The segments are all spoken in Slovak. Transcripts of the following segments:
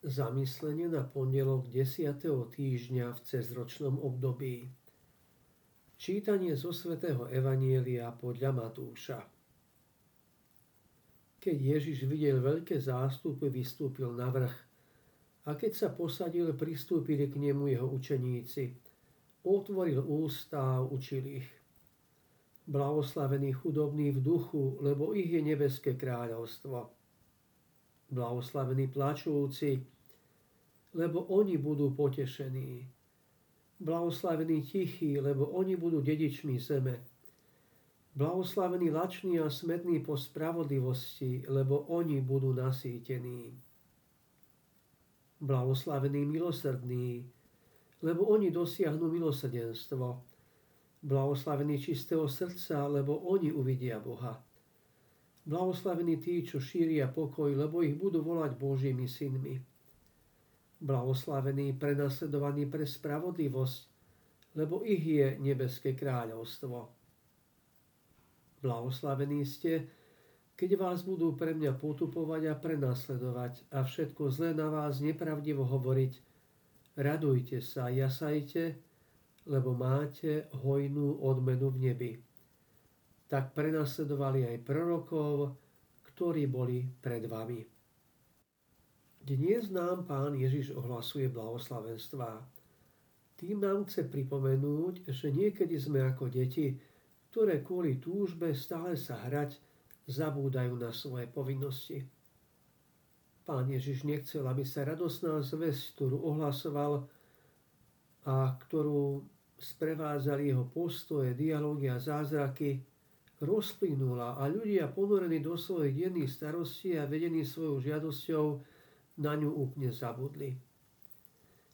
Zamyslenie na pondelok 10. týždňa v cezročnom období. Čítanie zo svätého Evanielia podľa Matúša. Keď Ježiš videl veľké zástupy, vystúpil na vrch a keď sa posadil, pristúpili k nemu jeho učeníci. Otvoril ústa a učil ich. Blahoslavení chudobní v duchu, lebo ich je nebeské kráľovstvo blahoslavení plačúci, lebo oni budú potešení. Blahoslavení tichí, lebo oni budú dedičmi zeme. Blahoslavení lační a smetní po spravodlivosti, lebo oni budú nasýtení. Blahoslavení milosrdní, lebo oni dosiahnu milosrdenstvo. Blahoslavení čistého srdca, lebo oni uvidia Boha. Blahoslavení tí, čo šíria pokoj, lebo ich budú volať Božími synmi. Blahoslavení prenasledovaní pre spravodlivosť, lebo ich je nebeské kráľovstvo. Blahoslavení ste, keď vás budú pre mňa potupovať a prenasledovať a všetko zlé na vás nepravdivo hovoriť. Radujte sa, jasajte, lebo máte hojnú odmenu v nebi tak prenasledovali aj prorokov, ktorí boli pred vami. Dnes nám pán Ježiš ohlasuje blahoslavenstva. Tým nám chce pripomenúť, že niekedy sme ako deti, ktoré kvôli túžbe stále sa hrať, zabúdajú na svoje povinnosti. Pán Ježiš nechcel, aby sa radosná zväzť, ktorú ohlasoval a ktorú sprevádzali jeho postoje, dialógy a zázraky, rozplynula a ľudia ponorení do svojich denných starostí a vedení svojou žiadosťou na ňu úplne zabudli.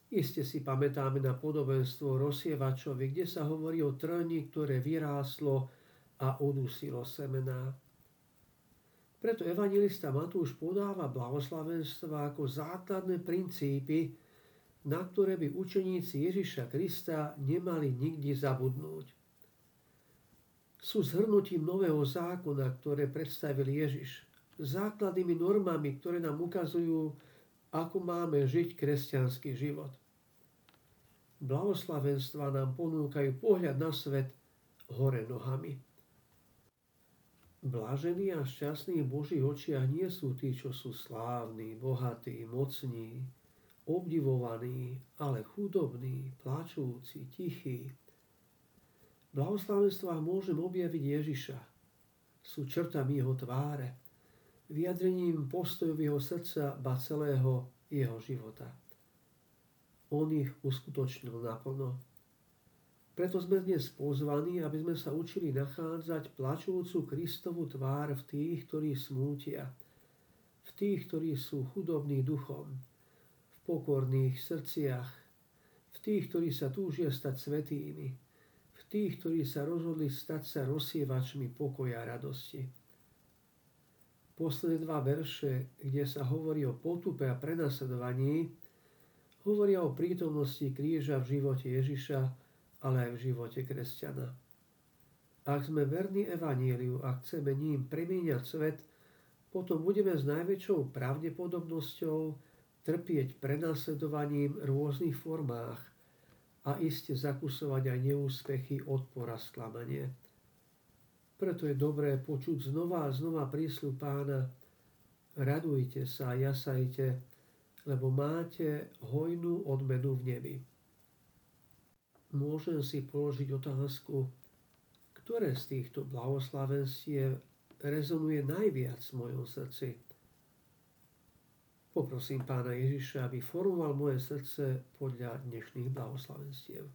Iste si pamätáme na podobenstvo rozsievačovi, kde sa hovorí o trni, ktoré vyrástlo a udusilo semená. Preto evangelista Matúš podáva blahoslavenstva ako základné princípy, na ktoré by učeníci Ježiša Krista nemali nikdy zabudnúť sú zhrnutím nového zákona, ktoré predstavil Ježiš. Základnými normami, ktoré nám ukazujú, ako máme žiť kresťanský život. Blahoslavenstva nám ponúkajú pohľad na svet hore nohami. Blažení a šťastní v Božích očiach nie sú tí, čo sú slávni, bohatí, mocní, obdivovaní, ale chudobní, plačúci, tichí, blahoslavenstvách môžem objaviť Ježiša. Sú črtami jeho tváre, vyjadrením postojov jeho srdca, ba celého jeho života. On ich uskutočnil naplno. Preto sme dnes pozvaní, aby sme sa učili nachádzať plačujúcu Kristovu tvár v tých, ktorí smútia, v tých, ktorí sú chudobní duchom, v pokorných srdciach, v tých, ktorí sa túžia stať svetými, tých, ktorí sa rozhodli stať sa rozsievačmi pokoja a radosti. Posledné dva verše, kde sa hovorí o potupe a prenasledovaní, hovoria o prítomnosti kríža v živote Ježiša, ale aj v živote kresťana. Ak sme verní evaníliu a chceme ním premieňať svet, potom budeme s najväčšou pravdepodobnosťou trpieť prenasledovaním v rôznych formách – a iste zakusovať aj neúspechy, odpor a sklamanie. Preto je dobré počuť znova a znova prísľub pána radujte sa a jasajte, lebo máte hojnú odmenu v nebi. Môžem si položiť otázku, ktoré z týchto blahoslavenstiev rezonuje najviac v mojom srdci. Poprosím pána Ježiša, aby formoval moje srdce podľa dnešných blahoslavenstiev.